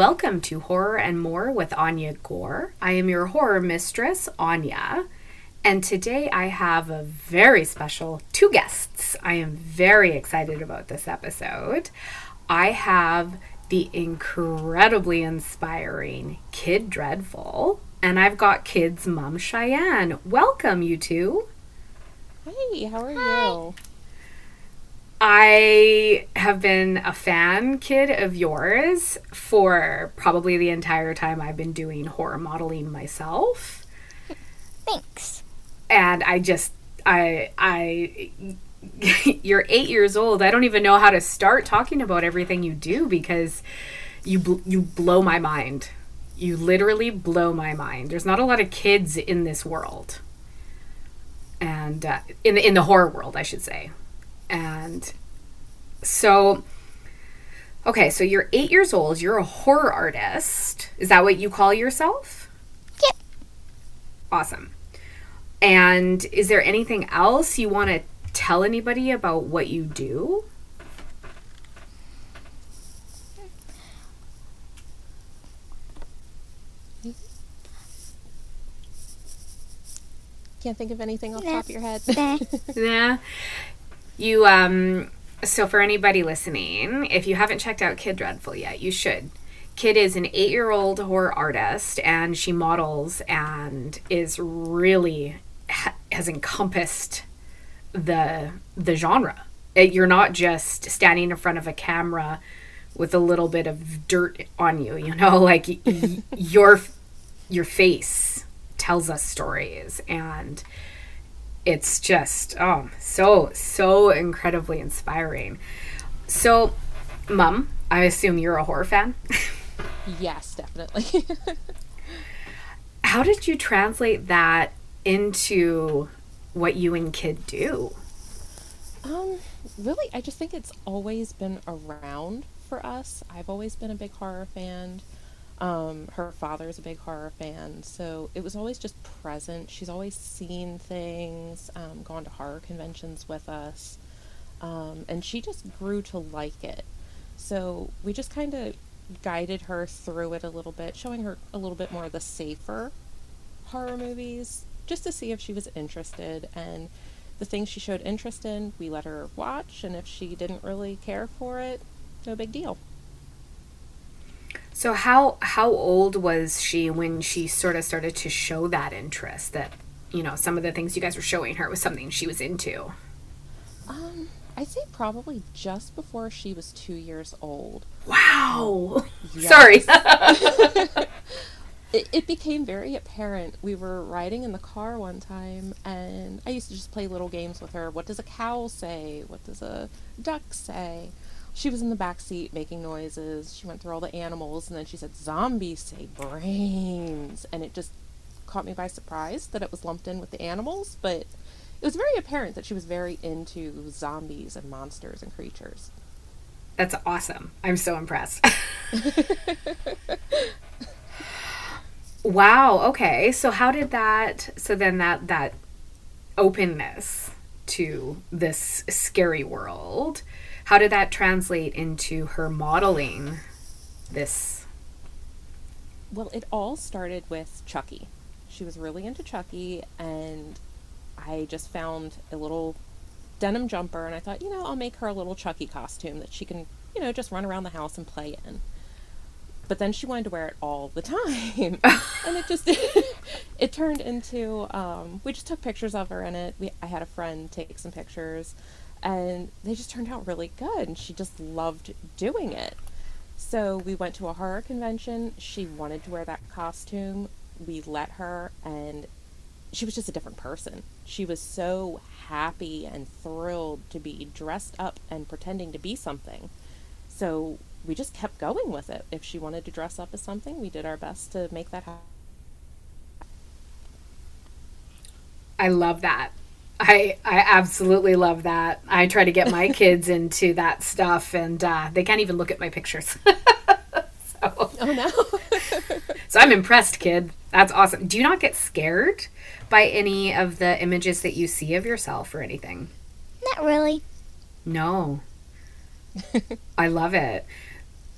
Welcome to Horror and More with Anya Gore. I am your horror mistress, Anya, and today I have a very special two guests. I am very excited about this episode. I have the incredibly inspiring Kid Dreadful, and I've got Kid's mom, Cheyenne. Welcome, you two. Hey, how are Hi. you? I have been a fan kid of yours for probably the entire time I've been doing horror modeling myself. Thanks. And I just I I you're 8 years old. I don't even know how to start talking about everything you do because you bl- you blow my mind. You literally blow my mind. There's not a lot of kids in this world. And uh, in the in the horror world, I should say and so, okay, so you're eight years old. You're a horror artist. Is that what you call yourself? Yep. Awesome. And is there anything else you want to tell anybody about what you do? Can't think of anything off the top of your head. yeah. You um so for anybody listening, if you haven't checked out Kid Dreadful yet, you should. Kid is an 8-year-old horror artist and she models and is really ha- has encompassed the the genre. It, you're not just standing in front of a camera with a little bit of dirt on you, you know, like y- your your face tells us stories and it's just oh so so incredibly inspiring. So mom i assume you're a horror fan? Yes definitely. How did you translate that into what you and kid do? Um really i just think it's always been around for us. I've always been a big horror fan um, her father's a big horror fan, so it was always just present. She's always seen things, um, gone to horror conventions with us, um, and she just grew to like it. So we just kind of guided her through it a little bit, showing her a little bit more of the safer horror movies, just to see if she was interested. And the things she showed interest in, we let her watch, and if she didn't really care for it, no big deal. So how how old was she when she sort of started to show that interest that you know some of the things you guys were showing her was something she was into? Um, I'd say probably just before she was two years old. Wow. Yes. Sorry. it, it became very apparent. We were riding in the car one time, and I used to just play little games with her. What does a cow say? What does a duck say? She was in the back seat making noises. She went through all the animals, and then she said, "Zombies say brains," and it just caught me by surprise that it was lumped in with the animals. But it was very apparent that she was very into zombies and monsters and creatures. That's awesome. I'm so impressed. wow. Okay. So how did that? So then that that openness to this scary world how did that translate into her modeling this? Well, it all started with Chucky. She was really into Chucky, and I just found a little denim jumper, and I thought, you know, I'll make her a little Chucky costume that she can, you know, just run around the house and play in. But then she wanted to wear it all the time, and it just it turned into um, we just took pictures of her in it. We, I had a friend take some pictures, and they just turned out really good and she just loved doing it. So we went to a horror convention. She wanted to wear that costume. We let her and she was just a different person. She was so happy and thrilled to be dressed up and pretending to be something. So we just kept going with it. If she wanted to dress up as something we did our best to make that happen. I love that. I I absolutely love that. I try to get my kids into that stuff, and uh, they can't even look at my pictures. so, oh no! so I'm impressed, kid. That's awesome. Do you not get scared by any of the images that you see of yourself or anything? Not really. No. I love it.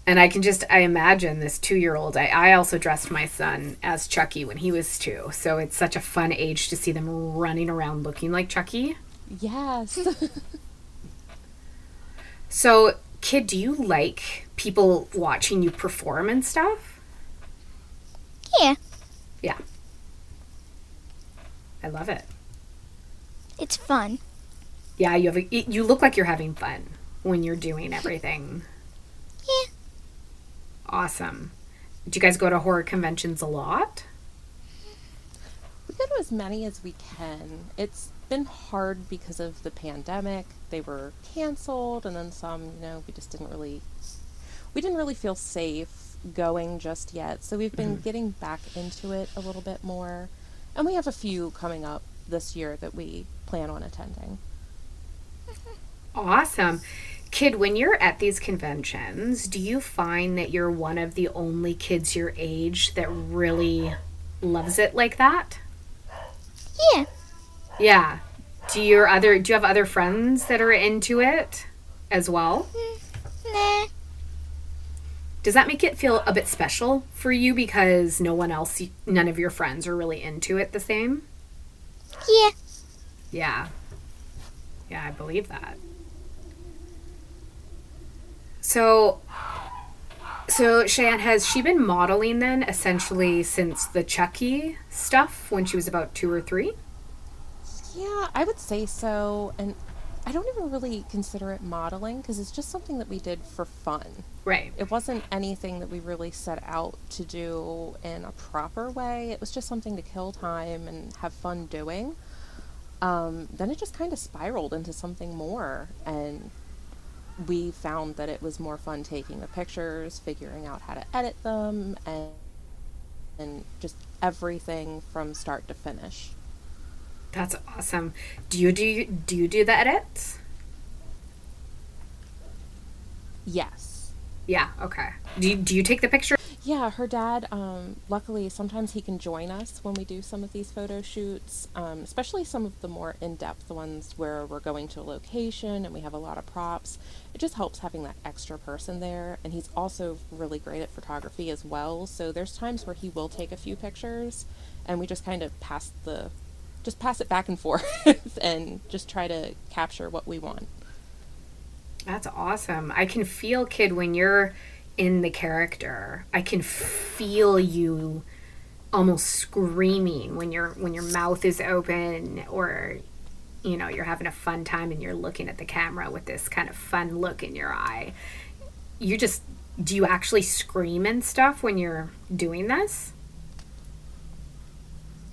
And I can just I imagine this two year old. I, I also dressed my son as Chucky when he was two. So it's such a fun age to see them running around looking like Chucky. Yes. So, kid, do you like people watching you perform and stuff? Yeah, Yeah. I love it. it's fun. Yeah, you have a, you look like you're having fun when you're doing everything. Awesome. Do you guys go to horror conventions a lot? we go to as many as we can. It's been hard because of the pandemic. They were canceled, and then some, you know, we just didn't really, we didn't really feel safe going just yet. So we've been mm-hmm. getting back into it a little bit more, and we have a few coming up this year that we plan on attending. Awesome. Kid, when you're at these conventions, do you find that you're one of the only kids your age that really loves it like that? Yeah, Yeah. Do your other do you have other friends that are into it as well? Mm, nah, Does that make it feel a bit special for you because no one else none of your friends are really into it the same? yeah, Yeah. Yeah, I believe that. So so Cheyenne, has she been modeling then essentially since the Chucky stuff when she was about two or three? Yeah, I would say so. And I don't even really consider it modeling because it's just something that we did for fun. Right. It wasn't anything that we really set out to do in a proper way. It was just something to kill time and have fun doing. Um, then it just kind of spiraled into something more. And we found that it was more fun taking the pictures, figuring out how to edit them, and, and just everything from start to finish. That's awesome. Do you do you do you do the edits? Yes. Yeah, okay. Do you, do you take the picture? Yeah, her dad, um, luckily, sometimes he can join us when we do some of these photo shoots, um, especially some of the more in depth ones where we're going to a location and we have a lot of props. It just helps having that extra person there. And he's also really great at photography as well. So there's times where he will take a few pictures and we just kind of pass the. Just pass it back and forth and just try to capture what we want. That's awesome. I can feel kid when you're in the character. I can feel you almost screaming when your when your mouth is open or you know, you're having a fun time and you're looking at the camera with this kind of fun look in your eye. You just do you actually scream and stuff when you're doing this?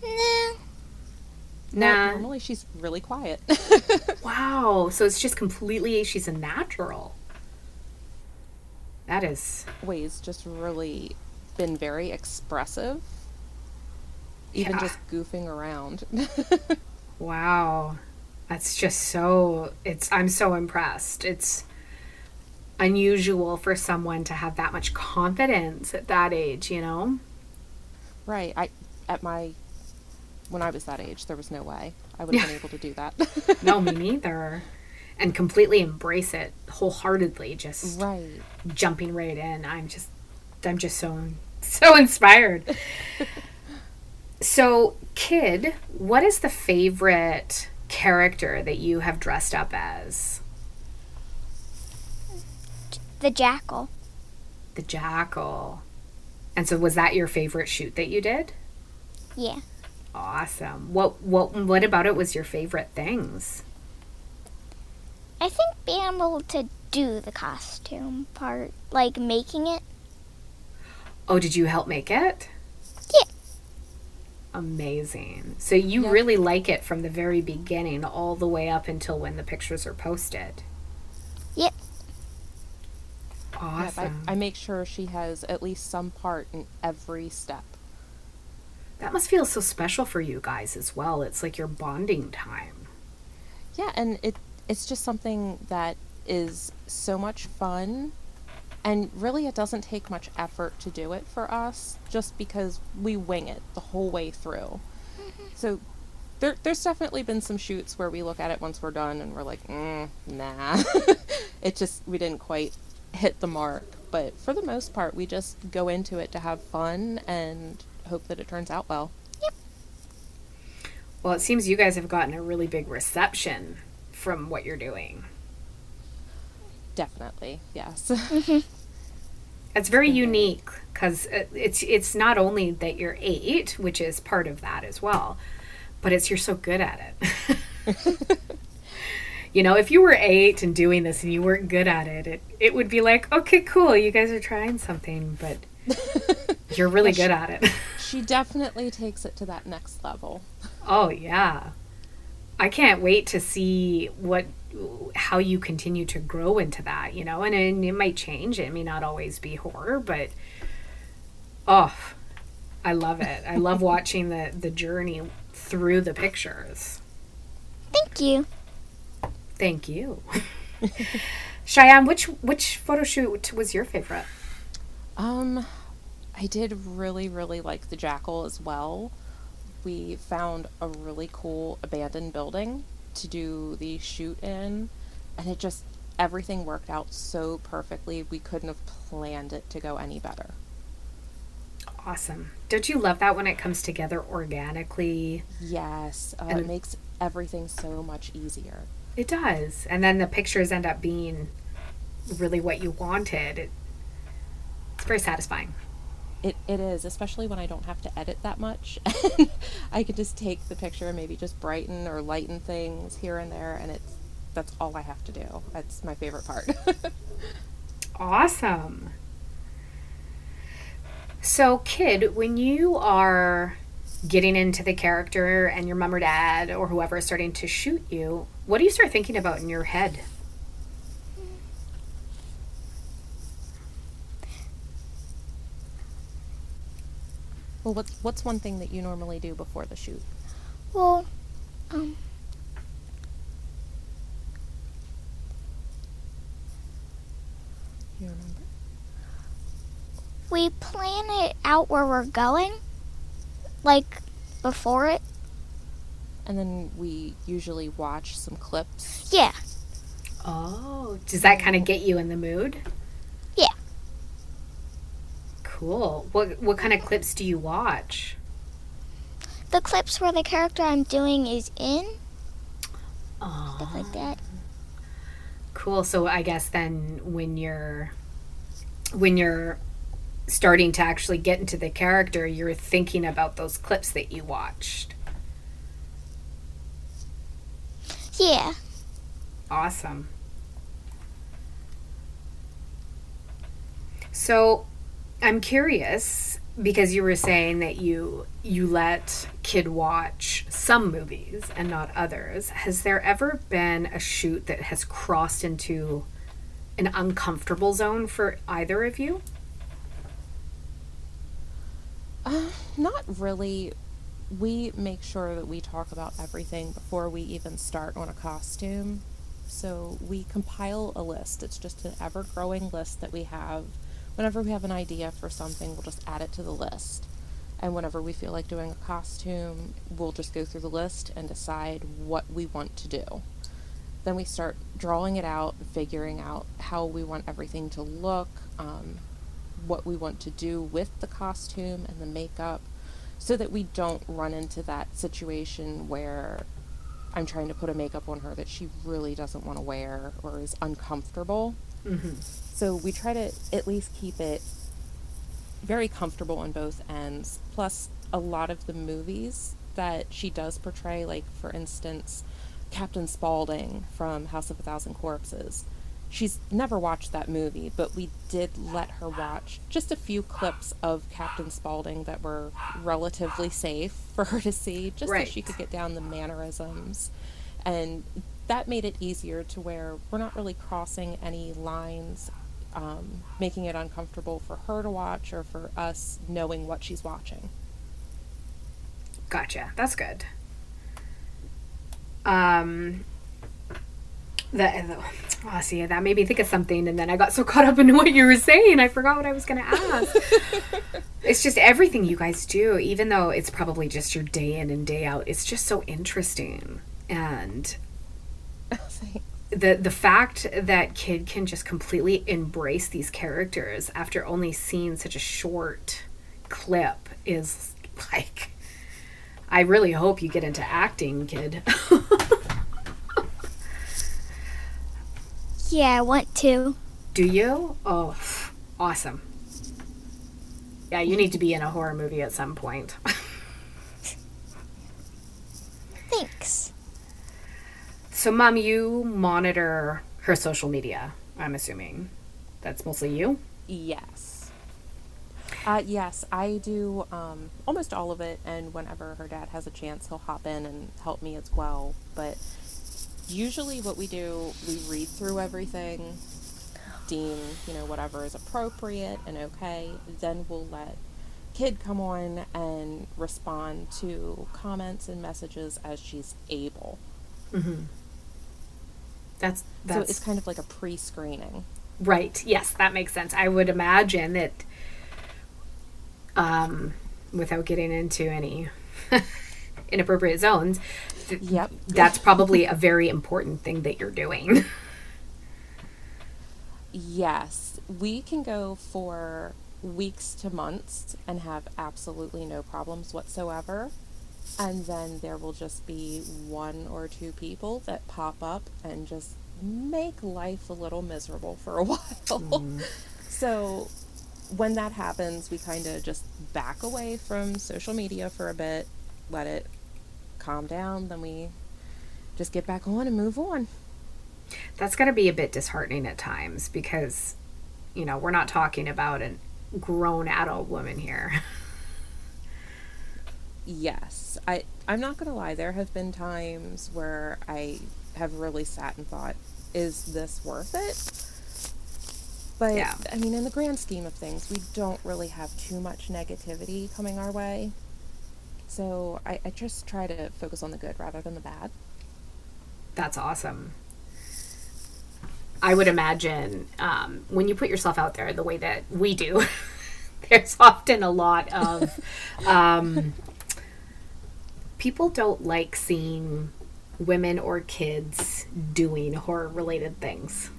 nah. No, Nah. normally she's really quiet. Wow. So it's just completely she's a natural. That is ways just really been very expressive even Yeah. just goofing around Wow. That's just so it's I'm so impressed. It's unusual for someone to have that much confidence at that age, you know? right i at my when i was that age there was no way i would have been able to do that No, me neither. And completely embrace it wholeheartedly, just right jumping right in. I'm just I'm just so so inspired. so, kid, what is the favorite character that you have dressed up as? The jackal. The jackal. And so was that your favorite shoot that you did? Yeah. Awesome. What what what about it was your favorite things? I think being able to do the costume part, like making it. Oh, did you help make it? Yeah. Amazing. So you Yeah. really like it from the very beginning all the way up until when the pictures are posted. Yep. Yep, Awesome. I, I make sure she has at least some part in every step that must feel so special for you guys as well. It's like your bonding time. yeah and it it's just something that is so much fun and really it doesn't take much effort to do it for us just because we wing it the whole way through so there, there's definitely been some shoots where we look at it once we're done and we're like mm, nah it just we didn't quite hit the mark but for the most part, we just go into it to have fun and hope that it turns out well. Yep. Well, it seems you guys have gotten a really big reception from what you're doing. Definitely, yes. It's very mm-hmm. unique because uh, it's it's not only that you're eight, which is part of that as well, but it's you're so good at it. you know, if you were eight and doing this and you weren't good at it, it it would be like, okay, cool, you guys are trying something, but you're really good at it. she definitely takes it to that next level. Oh yeah. I can't wait to see what how you continue to grow into that, you know, and, and it might change. It may not always be horror, but oh, I love it. I love watching the the journey through the pictures. Thank you. Thank you. Cheyenne, which which photo shoot was your favorite? Um, I did really really like the jackal as well we found a really cool abandoned building to do the shoot in, and it just everything worked out so perfectly. We couldn't have planned it to go any better. Awesome. Don't you love that when it comes together organically? Yes, uh, it makes everything so much easier. It does. And then the pictures end up being really what you wanted. It, it's very satisfying. It, it is, especially when I don't have to edit that much. I could just take the picture and maybe just brighten or lighten things here and there, and it's that's all I have to do. That's my favorite part. awesome. So, kid, when you are getting into the character and your mom or dad or whoever is starting to shoot you, what do you start thinking about in your head? Well, what's what's one thing that you normally do before the shoot? Well, um. You remember? We plan it out where we're going, like before it. And then we usually watch some clips. Yeah. Oh, does that kind of get you in the mood? Cool. What what kind of clips do you watch? The clips where the character I'm doing is in. Aww. Stuff like that. Cool. So I guess then when you're when you're starting to actually get into the character, you're thinking about those clips that you watched. Yeah. Awesome. So I'm curious because you were saying that you you let kid watch some movies and not others. Has there ever been a shoot that has crossed into an uncomfortable zone for either of you? Uh, not really. We make sure that we talk about everything before we even start on a costume. So we compile a list. It's just an ever growing list that we have whenever we have an idea for something, we'll just add it to the list. And whenever we feel like doing a costume, we'll just go through the list and decide what we want to do. Then we start drawing it out, figuring out how we want everything to look, um, what we want to do with the costume and the makeup, so that we don't run into that situation where I'm trying to put a makeup on her that she really doesn't want to wear or is uncomfortable. Mm-hmm. So we try to at least keep it very comfortable on both ends. Plus, a lot of the movies that she does portray, like for instance, Captain Spaulding from House of a Thousand Corpses. She's never watched that movie, but we did let her watch just a few clips of Captain Spaulding that were relatively safe for her to see, just right. so she could get down the mannerisms. And that made it easier to where we're not really crossing any lines um, making it uncomfortable for her to watch or for us knowing what she's watching. Gotcha. That's good. Um, that oh, see that made me think of something, and then I got so caught up in what you were saying, I forgot what I was going to ask. it's just everything you guys do, even though it's probably just your day in and day out. It's just so interesting, and the the fact that kid can just completely embrace these characters after only seeing such a short clip is like I really hope you get into acting, kid. Yeah, I want to. Do you? Oh, awesome. Yeah, you need to be in a horror movie at some point. Thanks. So, mom, you monitor her social media, I'm assuming. That's mostly you? Yes. Uh, yes, I do um, almost all of it, and whenever her dad has a chance, he'll hop in and help me as well. But usually, what we do, we read through everything, deem, you know, whatever is appropriate and okay. Then we'll let Kid come on and respond to comments and messages as she's able. That's So it's kind of like a pre screening. right. Yes, that makes sense. I would imagine that um without getting into any inappropriate zones, th- Yep. that's probably a very important thing that you're doing. Yes, we can go for weeks to months and have absolutely no problems whatsoever. And then there will just be one or two people that pop up and just make life a little miserable for a while. Mm-hmm. so when that happens, we kind of just back away from social media for a bit, let it calm down, then we just get back on and move on. That's going to be a bit disheartening at times because you know, we're not talking about a grown adult woman here. Yes, I I'm not gonna lie. There have been times where I have really sat and thought, "Is this worth it?" But Yeah. I mean, in the grand scheme of things, we don't really have too much negativity coming our way. So I, I just try to focus on the good rather than the bad. That's awesome. I would imagine um, when you put yourself out there the way that we do, there's often a lot of um, people don't like seeing women or kids doing horror related things.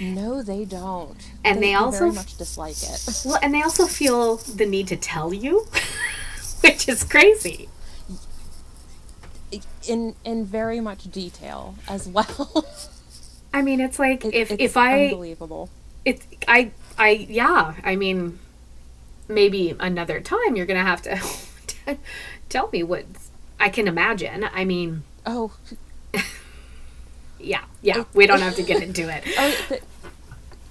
No, they don't. And they they also very much dislike it. well, and they also feel the need to tell you, which is crazy. in in very much detail as well. I mean, it's like It- if it's if I unbelievable. it's I I yeah I mean maybe another time you're gonna have to tell me what I can imagine I mean Oh, yeah yeah we don't have to get into it Oh, but,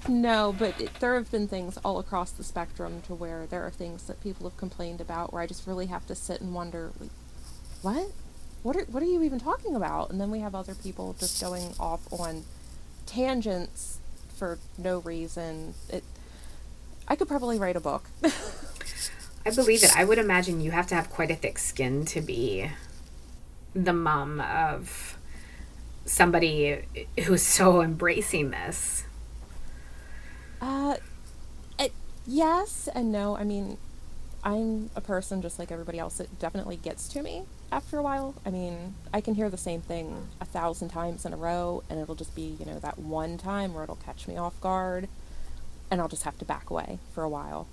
no, but it, there have been things all across the spectrum to where there are things that people have complained about where I just really have to sit and wonder, like, what? What are, what are you even talking about? And then we have other people just going off on tangents for no reason. It, I could probably write a book. I believe it I would imagine you have to have quite a thick skin to be the mom of somebody who's so embracing this Uh, it, yes and no. I mean, I'm a person just like everybody else. It definitely gets to me after a while. I mean, I can hear the same thing a thousand times in a row, and it'll just be, you know, that one time where it'll catch me off guard, and I'll just have to back away for a while.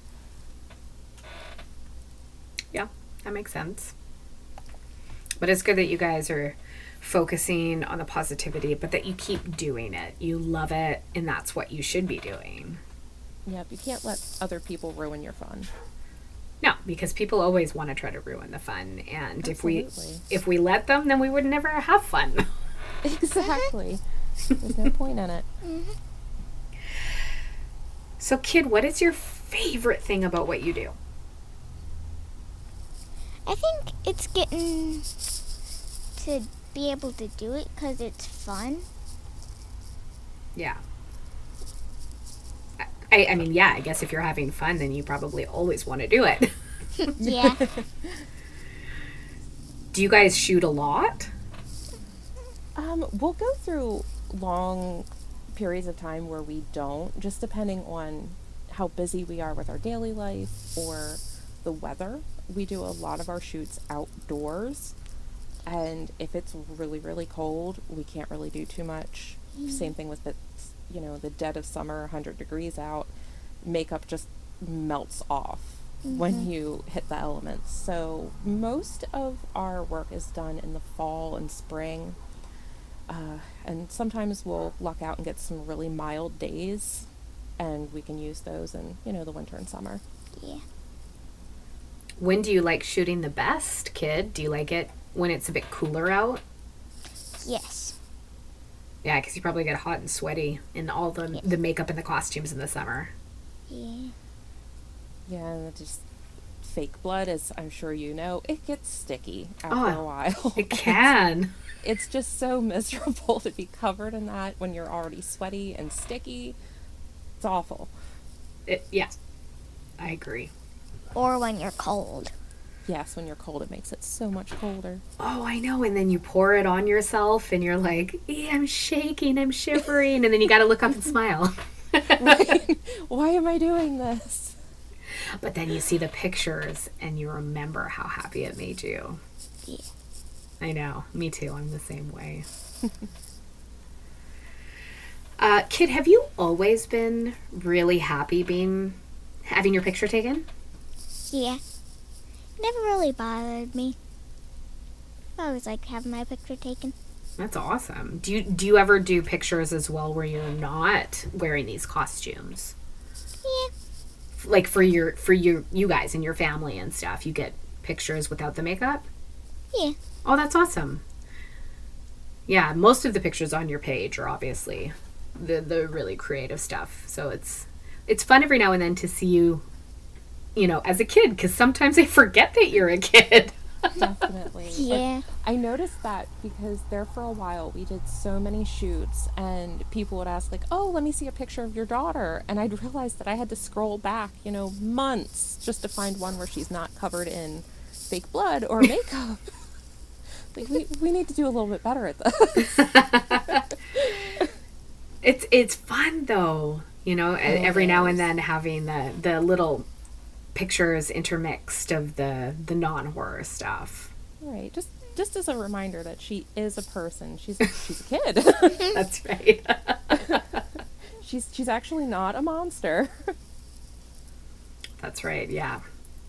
Yeah, that makes sense. But it's good that you guys are focusing on the positivity, but that you keep doing it. You love it, and that's what you should be doing. Yep, you can't let other people ruin your fun. No, because people always want to try to ruin the fun, and if we if we let them, then we would never have fun. Exactly. There's no point in it. So, kid, what is your favorite thing about what you do? I think it's getting to be able to do it because it's fun. Yeah. I, I mean, yeah, I guess if you're having fun, then you probably always want to do it. Yeah. do you guys shoot a lot? Um, we'll go through long periods of time where we don't, just depending on how busy we are with our daily life or the weather. We do a lot of our shoots outdoors. And if it's really, really cold, we can't really do too much. Same thing with the, you know, the dead of summer, 100 degrees out, makeup just melts off when you hit the elements. So most of our work is done in the fall and spring. Uh, and sometimes we'll luck out and get some really mild days, and we can use those in, you know, the winter and summer. Yeah. When do you like shooting the best, kid? Do you like it when it's a bit cooler out? Yes. Yeah, because you probably get hot and sweaty in all the the makeup and the costumes in the summer. Yeah. Yeah, just fake blood, as I'm sure you know, it gets sticky after Oh, a while. It can. it's just so miserable to be covered in that when you're already sweaty and sticky. It's awful. It, yeah, I agree. Or when you're cold. Yes, when you're cold, it makes it so much colder. Oh, I know. And then you pour it on yourself, and you're like, "Eh, "I'm shaking, I'm shivering," and then you got to look up and smile. Why am I doing this? But then you see the pictures, and you remember how happy it made you. Yeah. I know. Me too. I'm the same way. uh, kid, have you always been really happy being having your picture taken? Yeah. Never really bothered me. I always like having my picture taken. That's awesome. Do you do you ever do pictures as well where you're not wearing these costumes? Yeah. Like for your for your you guys and your family and stuff, you get pictures without the makeup? Yeah. Oh, that's awesome. Yeah, most of the pictures on your page are obviously the the really creative stuff. So it's it's fun every now and then to see you you know, as a kid cuz sometimes I forget that you're a kid. Definitely. Yeah. I noticed that because there for a while we did so many shoots and people would ask like, "Oh, let me see a picture of your daughter." And I'd realize that I had to scroll back, you know, months just to find one where she's not covered in fake blood or makeup. like we, we need to do a little bit better at this. It's it's fun though, you know. every now and then having the the little pictures intermixed of the the non horror stuff. right. Just just as a reminder that she is a person. She's she's a kid. That's right. she's she's actually not a monster. That's right. Yeah,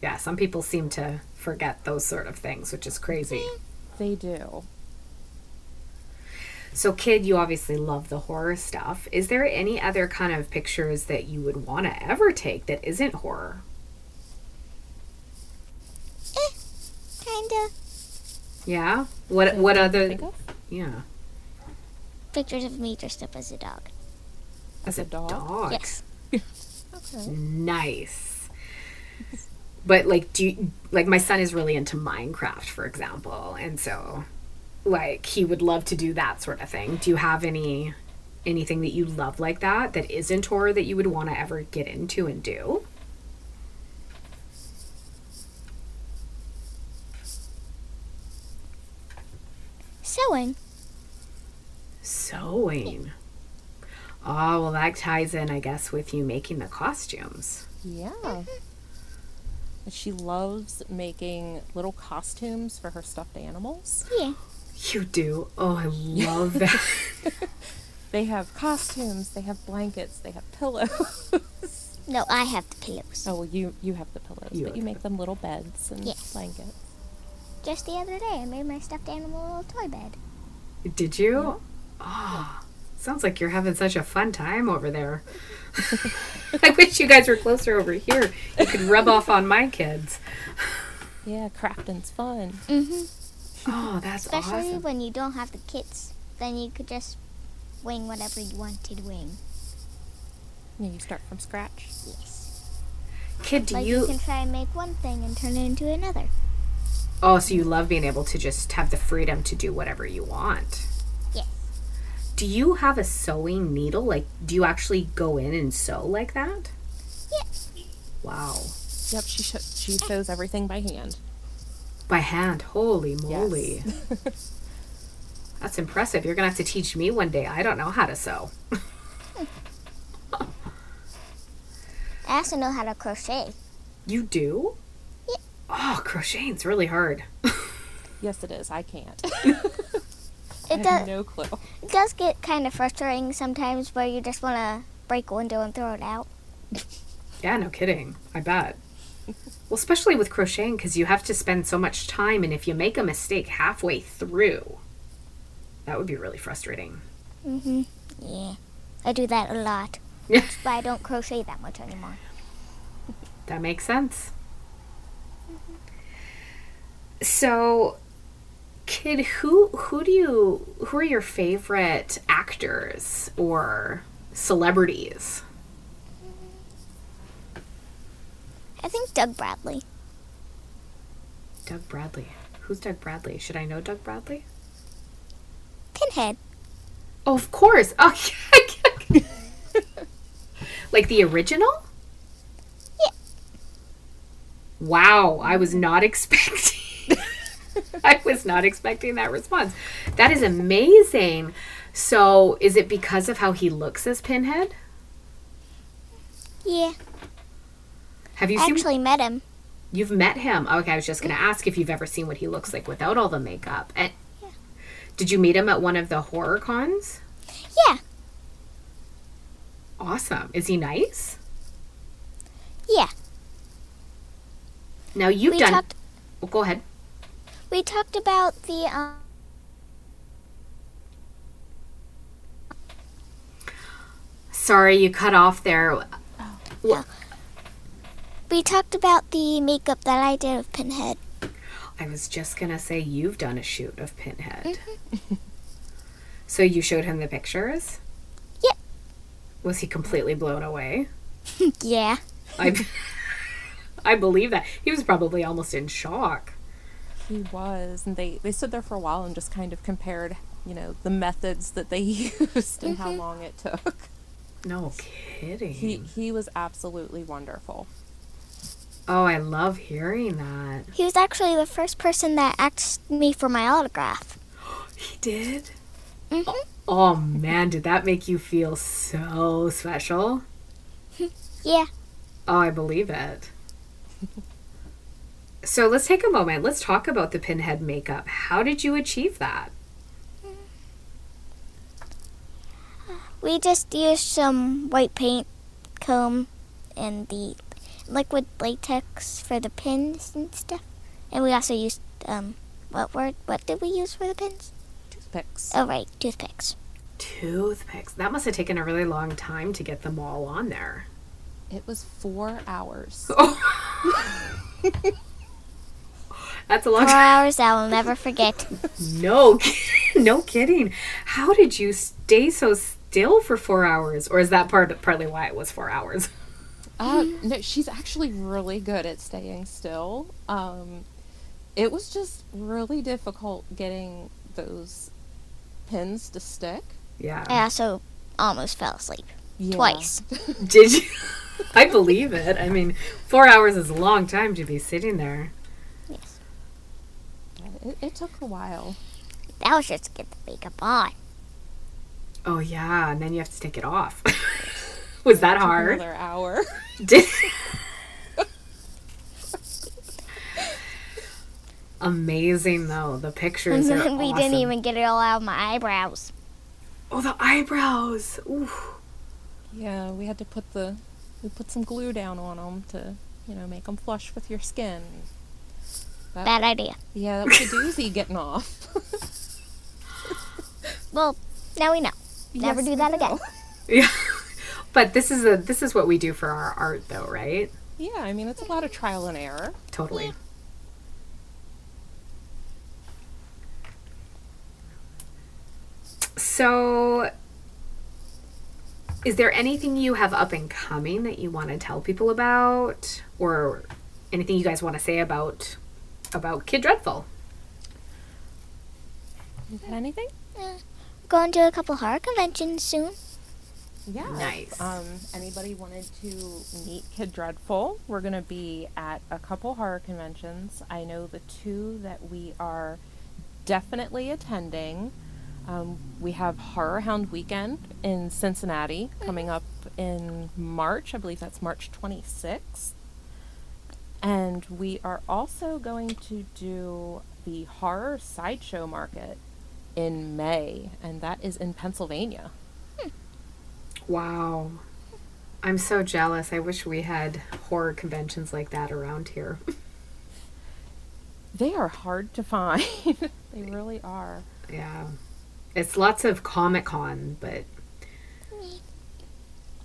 yeah. Some people seem to forget those sort of things, which is crazy. they do. So, kid, you obviously love the horror stuff. Is there any other kind of pictures that you would want to ever take that isn't horror? Eh. Kinda. Yeah. What what other? Yeah. Pictures of me dressed up as a dog. As a a dog? dog. Yes. Okay. Nice. But like, do you, like my son is really into Minecraft, for example, and so like he would love to do that sort of thing. Do you have any anything that you love like that that isn't horror that you would want to ever get into and do? Sewing. Sewing. Oh well, that ties in, I guess, with you making the costumes. Yeah. And She loves making little costumes for her stuffed animals. Yeah. You do. Oh, I love that. They have costumes, they have blankets, they have pillows. No, I have the pillows. oh, well, you you have the pillows, You but you the- make them little beds and Yes. blankets. Just the other day, I made my stuffed animal a little toy bed. Did you? Oh, sounds like you're having such a fun time over there. I wish you guys were closer over here. You could rub off on my kids. Yeah, crafting's fun. Mm-hmm. Oh, that's Especially awesome. when you don't have the kits, then you could just wing whatever you wanted to wing. Yeah, you start from scratch. Yes. Kid, do like you you? can try and make one thing and turn it into another. Oh, so you love being able to just have the freedom to do whatever you want. Yes. Do you have a sewing needle? Like, do you actually go in and sew like that? Yes. Wow. Yep, she sh- she sews everything by hand. By hand. Holy moly. Yes. That's impressive. You're going to have to teach me one day. I don't know how to sew. I also know how to crochet. You do? Yeah. Crocheting's really hard. Yes, it is. I can't. It I does. have no clue. It does get kind of frustrating sometimes, where you just want to break a window and throw it out. Yeah, no kidding. I bet. Well, especially with crocheting, because you have to spend so much time, and if you make a mistake halfway through, that would be really frustrating. Mm-hmm. Yeah, I do that a lot. Yeah. That's why I don't crochet that much anymore. That makes sense. So, kid, who who do you who are your favorite actors or celebrities? I think Doug Bradley. Doug Bradley. Who's Doug Bradley? Should I know Doug Bradley? Pinhead. Oh, of course. Oh, like the original? Yeah. Wow, I was not expecting. I was not expecting that response. That is amazing. So, is it because of how he looks as Pinhead? Yeah, Have you I actually met him. You've met him. Okay, I was just going to ask if you've ever seen what he looks like without all the makeup. And did you meet him at one of the horror cons? Yeah, Awesome. Is he nice? yeah. Now you've we done. talked. oh, go ahead. We talked about the um. Sorry, you cut off there. Wha- We talked about the makeup that I did of Pinhead. I was just gonna say you've done a shoot of Pinhead. so you showed him the pictures. Yep. Was he completely blown away? Yeah. I, I believe that he was probably almost in shock. He was, and they they stood there for a while and just kind of compared, you know, the methods that they used and how long it took. No kidding. He he was absolutely wonderful. oh, I love hearing that. He was actually the first person that asked me for my autograph. He did. hmm Oh man, did that make you feel so special? Yeah. Oh, I believe it. so let's take a moment. Let's talk about the pinhead makeup. How did you achieve that? We just used some white paint, comb, and the liquid latex for the pins and stuff. And we also used um, what word? What did we use for the pins? Toothpicks. Oh right, toothpicks. Toothpicks. That must have taken a really long time to get them all on there. It was four hours. That's a long Four time. hours I'll never forget. No, no kidding. How did you stay so still for four hours? Or is that part partly why it was four hours? Uh, no, she's actually really good at staying still. Um, it was just really difficult getting those pins to stick. Yeah. I also almost fell asleep Yeah. twice. Did you? I believe it. I mean, four hours is a long time to be sitting there. Yes. It, it took a while. That was just to get the makeup on. Oh yeah, and then you have to take it off. was that Took hard? Another hour. Did Amazing though. The And pictures are then we awesome. didn't even get it all out of my eyebrows. Oh, the eyebrows. Ooh. yeah, we had to put the we put some glue down on them to you know make them flush with your skin. That, Bad idea. yeah, that was a doozy getting off. Well, now we know. Never Yes, do that again. Yeah. But this is a this is what we do for our art though, right? Yeah, I mean it's a lot of trial and error. Totally. So, is there anything you have up and coming that you want to tell people about, or anything you guys want to say about about Kid Dreadful? You got anything? Going to a couple horror conventions soon. Yeah. Nice. Um, anybody wanted to meet Kid Dreadful? We're going to be at a couple horror conventions. I know the two that we are definitely attending. Um, we have Horror Hound Weekend in Cincinnati coming up in March. I believe that's March 26th. And we are also going to do the horror sideshow market in May, and that is in Pennsylvania. Wow. I'm so jealous. I wish we had horror conventions like that around here. They are hard to find. they really are. yeah. It's lots of Comic Con, but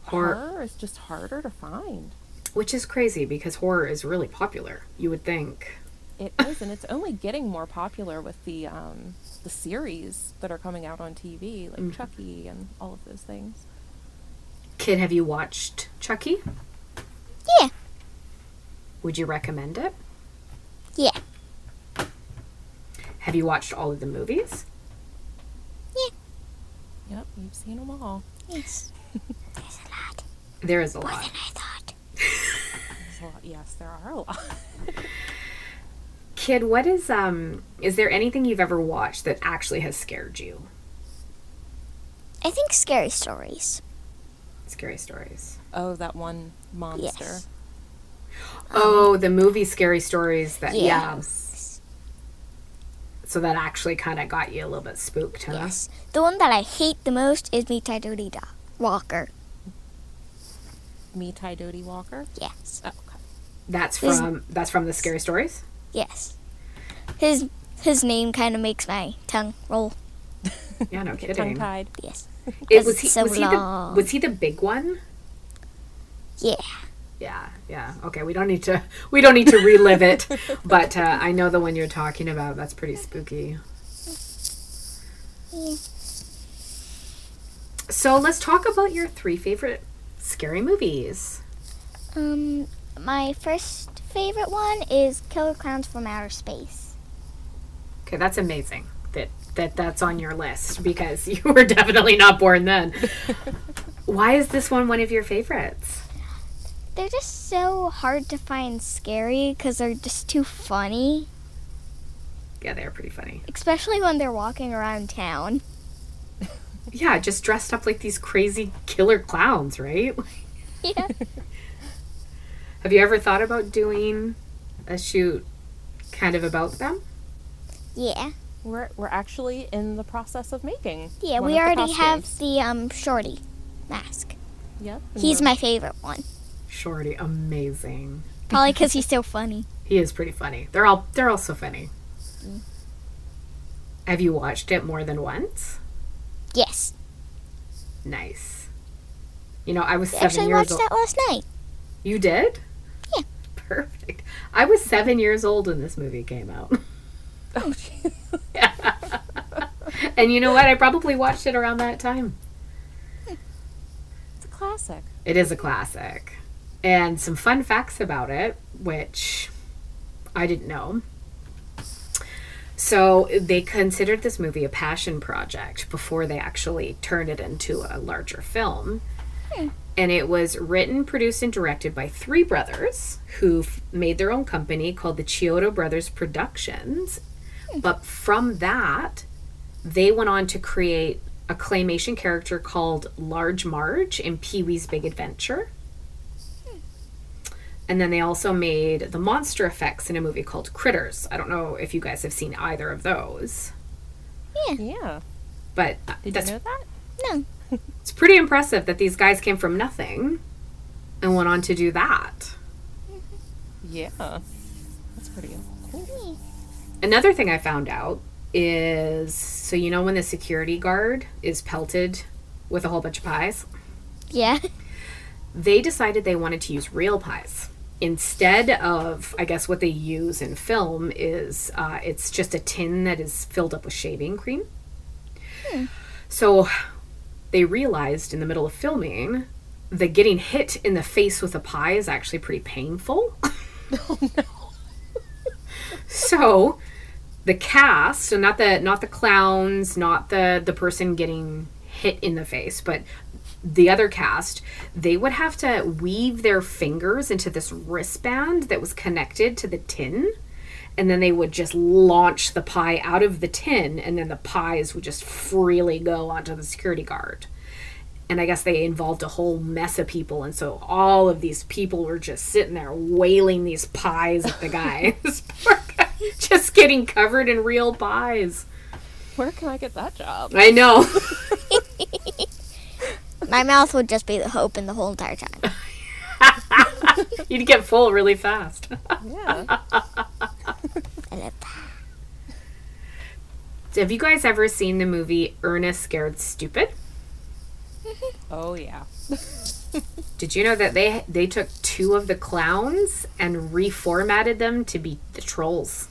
horror, Horror is just harder to find. Which is crazy because horror is really popular. You would think. It is, and it's only getting more popular with the um, the series that are coming out on TV, like Chucky and all of those things. Kid, have you watched Chucky? Yeah. Would you recommend it? Yeah. Have you watched all of the movies? Yeah. Yep, you've seen them all. Yes. There's a lot. There is a More lot. than I thought. There's a lot. Yes, there are a lot. Kid, what is um is there anything you've ever watched that actually has scared you? I think scary stories. Scary stories. oh, that one monster. Yes. oh, the movie Scary Stories that yeah. Yes. So that actually kind of got you a little bit spooked, huh? Yes. The one that I hate the most is Meet Dodie Da Walker. Me, Tie Dough-ty Walker. Yes. Oh, okay. That's Is- from that's from the Scary Stories. Yes. His his name kind of makes my tongue roll. Yeah, no kidding. Tongue kidding. tied. Yes. It 'Cause was he so was he the long. was he the big one? Yeah. Yeah, yeah. Okay, we don't need to we don't need to relive it, but uh, I know the one you're talking about. That's pretty spooky. Yeah. So let's talk about your three favorite scary movies. Um, my first favorite one is Killer Clowns from Outer Space. Okay, that's amazing that that that's on your list because you were definitely not born then. Why is this one one of your favorites? They're just so hard to find scary because they're just too funny, Yeah, they're pretty funny. especially when they're walking around town. Yeah, just dressed up like these crazy killer clowns, right? Yeah. Have you ever thought about doing a shoot kind of about them? yeah. We're we're actually in the process of making. Yeah, one we of the already have the um shorty mask. Yep. He's my favorite one. Shorty, amazing. Probably because he's so funny. He is pretty funny. They're all they're all so funny. Have you watched it more than once? Yes. Nice. You know, I was seven actually years watched old. that last night. You did? Yeah. Perfect. I was seven years old when this movie came out. Oh, gee. and you know what? I probably watched it around that time. it's a classic. It is a classic. And some fun facts about it, which I didn't know. So they considered this movie a passion project before they actually turned it into a larger film. Hmm. And it was written, produced, and directed by three brothers who f- made their own company called the Chiodo Brothers Productions. Hmm. But from that, they went on to create a claymation character called Large Marge in Pee Wee's Big Adventure. And then they also made the monster effects in a movie called Critters. I don't know if you guys have seen either of those, Yeah. Yeah. But Did that's you know that? No. it's pretty impressive that these guys came from nothing and went on to do that. Yeah. That's pretty cool. Another thing I found out is so you know when the security guard is pelted with a whole bunch of pies, Yeah. they decided they wanted to use real pies. Instead of, I guess, what they use in film is uh, it's just a tin that is filled up with shaving cream. So they realized in the middle of filming that getting hit in the face with a pie is actually pretty painful. oh, no. so the cast, so not the not the clowns, not the the person getting hit in the face, but the other cast, they would have to weave their fingers into this wristband that was connected to the tin. And then they would just launch the pie out of the tin, and then the pies would just freely go onto the security guard. And I guess they involved a whole mess of people. And so all of these people were just sitting there wailing these pies at the guy. This poor guy. Just getting covered in real pies. Where can I get that job? I know. My mouth would just be the hope in the whole entire time. You'd get full really fast. Yeah. Have you guys ever seen the movie Ernest Scared Stupid? Mm-hmm. Oh yeah. Did you know that they they took two of the clowns and reformatted them to be the trolls?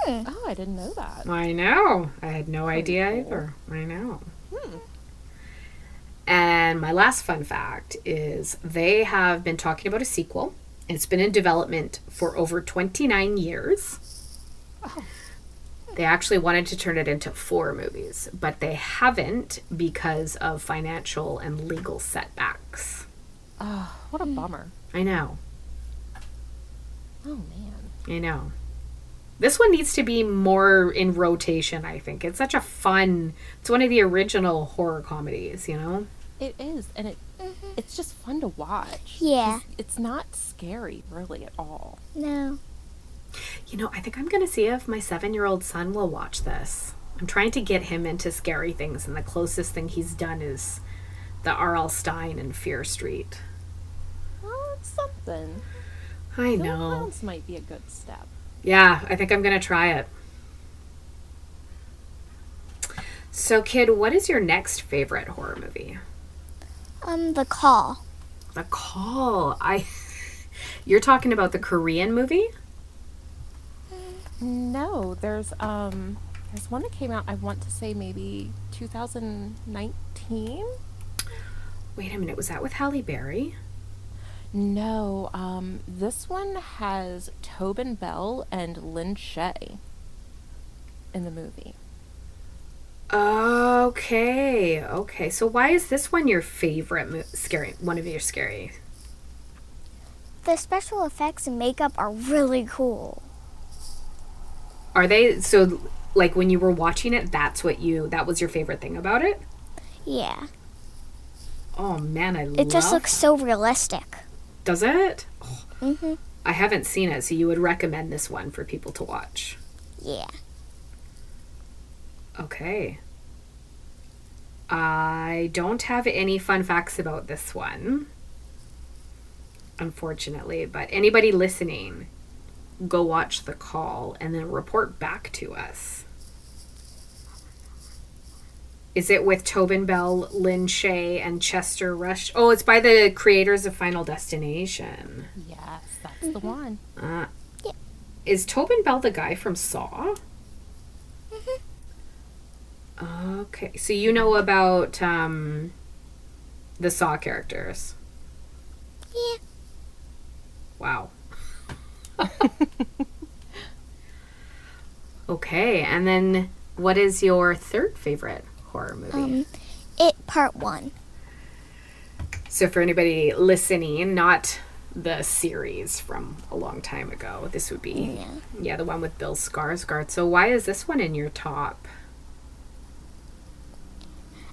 Hmm. Oh, I didn't know that. I know. I had no idea cool. either. I know. Hmm. And my last fun fact is they have been talking about a sequel. It's been in development for over 29 years. Oh. They actually wanted to turn it into four movies, but they haven't because of financial and legal setbacks. Oh, what a hmm. bummer. I know. Oh man. I know. This one needs to be more in rotation, I think. It's such a fun, it's one of the original horror comedies, you know? It is, and it mm-hmm. it's just fun to watch. Yeah. It's not scary really at all. No. You know, I think I'm going to see if my seven year old son will watch this. I'm trying to get him into scary things, and the closest thing he's done is the R.L. Stine and Fear Street. Well, it's something. I Killer know. Clowns might be a good step. Yeah, I think I'm going to try it. So, kid, what is your next favorite horror movie? Um, the call. The Call. I. You're talking about the Korean movie? No, there's um there's one that came out I want to say maybe 2019. Wait a minute, was that with Halle Berry? No, um this one has Tobin Bell and Lin Shaye in the movie. Okay, okay. So why is this one your favorite mo- scary? One of your scary? The special effects and makeup are really cool. Are they so? Like when you were watching it, that's what you that was your favorite thing about it? Yeah. Oh man, I love It It just looks so realistic. Does it? Mhm. I haven't seen it, so you would recommend this one for people to watch. Yeah. Okay. I don't have any fun facts about this one, unfortunately, but anybody listening, go watch the call and then report back to us. Is it with Tobin Bell, Lin Shaye, and Chester Rush? Oh, it's by the creators of Final Destination. Yes, that's the one. Uh, Yeah. Is Tobin Bell the guy from Saw? Okay, so you know about um, the Saw characters. Yeah. Wow. okay, and then what is your third favorite horror movie? Um, it part one. So, for anybody listening, not the series from a long time ago, this would be, Yeah. yeah, the one with Bill Skarsgård. So, why is this one in your top?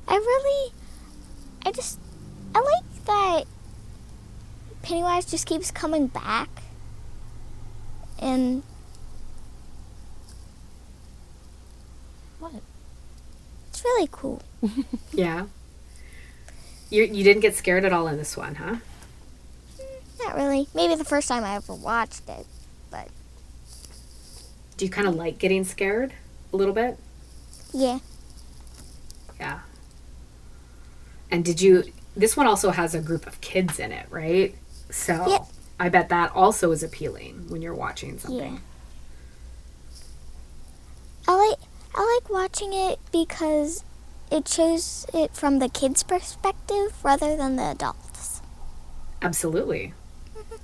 I really, I just, I like that Pennywise just keeps coming back. And What? it's really cool. Yeah. You, you didn't get scared at all in this one, huh? Mm, not really. Maybe the first time I ever watched it, but Do you kind of like getting scared a little bit? yeah. Yeah. And did you? This one also has a group of kids in it, right? So Yep. I bet that also is appealing when you're watching something. Yeah. I like I like watching it because it shows it from the kids' perspective rather than the adults. Absolutely. Mm-hmm.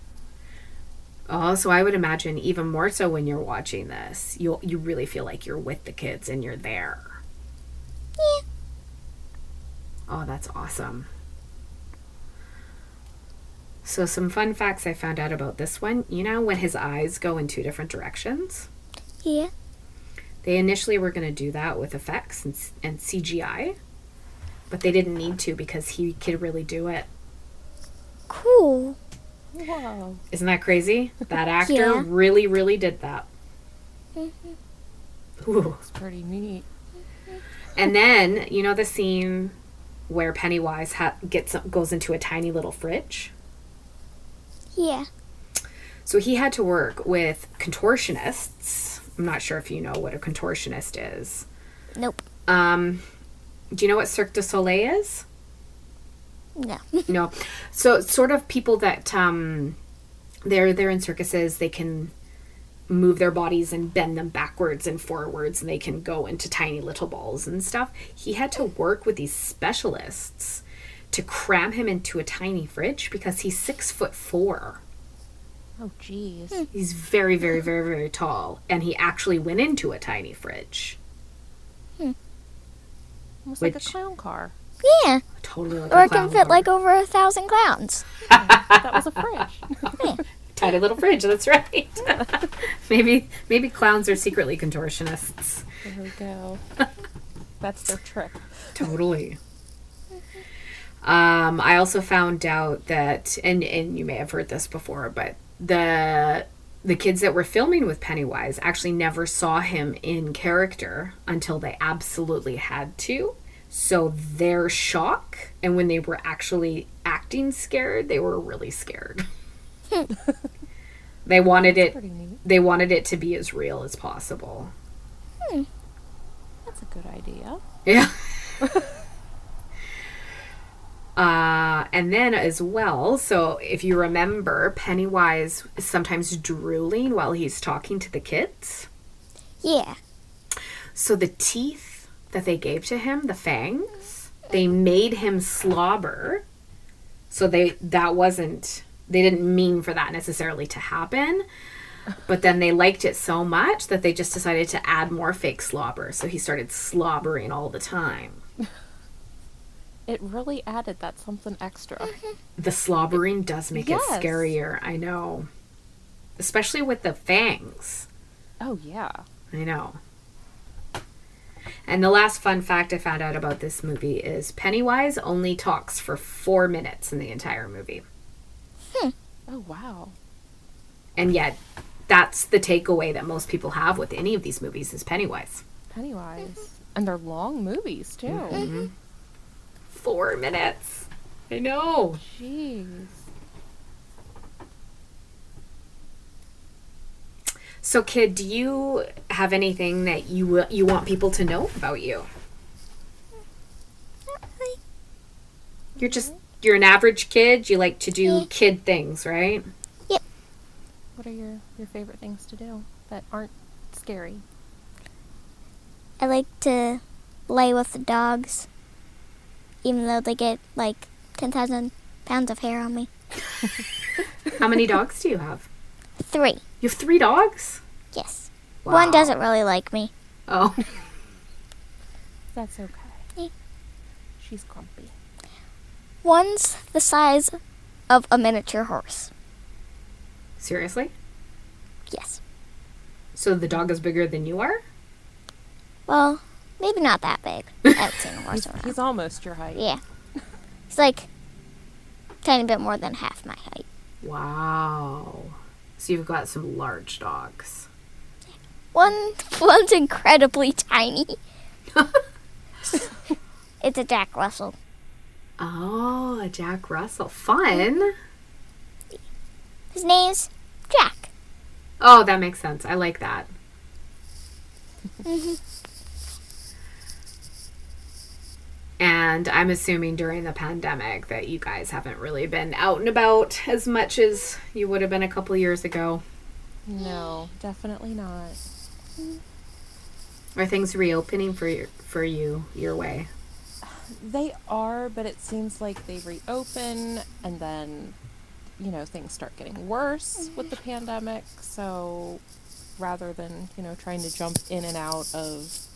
Oh, so I would imagine even more so when you're watching this, you you really feel like you're with the kids and you're there. Yeah. Oh, that's awesome. So some fun facts I found out about this one. You know when his eyes go in two different directions? Yeah. They initially were going to do that with effects and, and CGI, but they didn't need to because he could really do it. Cool. Wow. Isn't that crazy? That actor Yeah. really, really did that. Mm-hmm. Ooh. It's pretty neat. And then you know the scene where Pennywise ha- gets goes into a tiny little fridge. Yeah. So he had to work with contortionists. I'm not sure if you know what a contortionist is. Nope. Um, do you know what Cirque du Soleil is? No. No. So sort of people that um they're they're in circuses, they can move their bodies and bend them backwards and forwards and they can go into tiny little balls and stuff. He had to work with these specialists to cram him into a tiny fridge because he's six foot four. Oh, jeez. He's very, very, very, very tall. And he actually went into a tiny fridge. Hmm. Almost like a Which- clown car. Yeah. Totally like Or a it can fit car. like over a thousand clowns. That was a fridge. tiny little fridge, that's right. maybe maybe clowns are secretly contortionists. there we go. That's their trick. Totally. Um, I also found out that, and and you may have heard this before, but the the kids that were filming with Pennywise actually never saw him in character until they absolutely had to. So their shock, and when they were actually acting scared, they were really scared. they wanted it. Neat. They wanted it to be as real as possible. That's a good idea. Yeah. uh, and then as well, so if you remember, Pennywise is sometimes drooling while he's talking to the kids. Yeah. So the teeth that they gave to him, the fangs, they made him slobber. So they that wasn't they didn't mean for that necessarily to happen. But then they liked it so much that they just decided to add more fake slobber. So he started slobbering all the time. It really added that something extra. The slobbering does make Yes. it scarier. I know. Especially with the fangs. Oh, yeah. I know. And the last fun fact I found out about this movie is Pennywise only talks for four minutes in the entire movie. Hmm. Oh, wow. And yet, that's the takeaway that most people have with any of these movies is Pennywise. Pennywise. Mm-hmm. And they're long movies, too. Mm-hmm. Mm-hmm. Four minutes. I know. Jeez. So, kid, do you have anything that you you want people to know about you? You're just you're an average kid. You like to do kid things, right? Yep. What are your, your favorite things to do that aren't scary? I like to play with the dogs, even though they get like 10,000 pounds of hair on me. How many dogs do you have? Three. You have three dogs? Yes. Wow. One doesn't really like me. Oh, That's okay. Yeah. She's grumpy. One's the size of a miniature horse. seriously? Yes. So the dog is bigger than you are? Well, maybe not that big. I haven't seen a horse He's, around. he's almost your height. Yeah. He's like tiny bit more than half my height. Wow. So you've got some large dogs. One one's incredibly tiny. it's a Jack Russell. Oh, a Jack Russell. Fun. His name's Jack. Oh, that makes sense. I like that. Mm-hmm. and I'm assuming during the pandemic that you guys haven't really been out and about as much as you would have been a couple years ago. No, definitely not. Are things reopening for your, for you your way? They are, but it seems like they reopen and then, you know, things start getting worse with the pandemic. So rather than, you know, trying to jump in and out of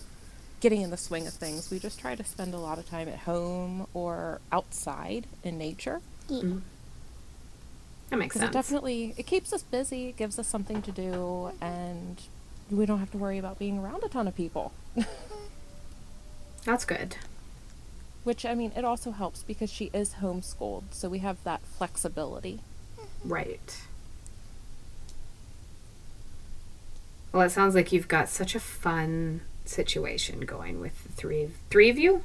getting in the swing of things, we just try to spend a lot of time at home or outside in nature. Mm-hmm. That makes sense. it definitely it keeps us busy, gives us something to do, and we don't have to worry about being around a ton of people. That's good. Which I mean, it also helps because she is homeschooled, so we have that flexibility. Mm-hmm. Right. Well, it sounds like you've got such a fun situation going with the three three of you.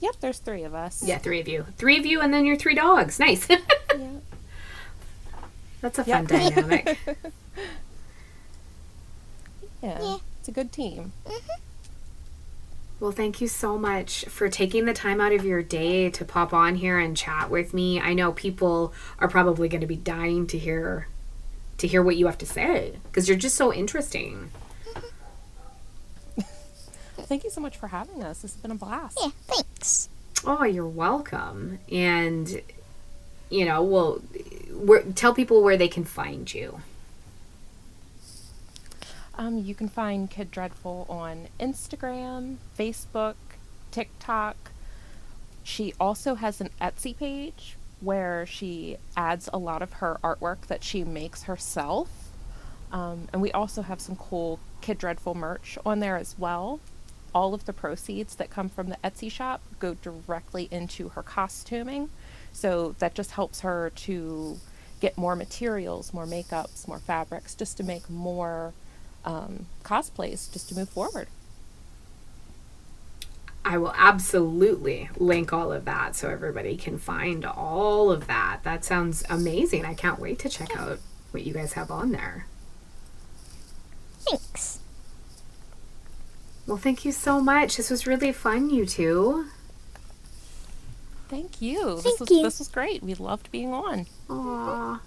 Yep, there's three of us. Yeah, three of you. Three of you, and then your three dogs. Nice. Yeah. That's a fun Yep. dynamic. Yeah. Yeah. It's a good team. Mm-hmm. Well, thank you so much for taking the time out of your day to pop on here and chat with me. I know people are probably going to be dying to hear to hear what you have to say because you're just so interesting. Thank you so much for having us. This has been a blast. Yeah, thanks. Oh, you're welcome. And you know, well, where, tell people where they can find you. Um, you can find Kid Dreadful on Instagram, Facebook, TikTok. She also has an Etsy page where she adds a lot of her artwork that she makes herself. Um, and we also have some cool Kid Dreadful merch on there as well. All of the proceeds that come from the Etsy shop go directly into her costuming. So that just helps her to get more materials, more makeups, more fabrics, just to make more um, cosplays, just to move forward. I will absolutely link all of that so everybody can find all of that. That sounds amazing. I can't wait to check out what you guys have on there. Thanks. Well, thank you so much. This was really fun, you two. Thank you. this Thank was you. this was great. We loved being on. Aw.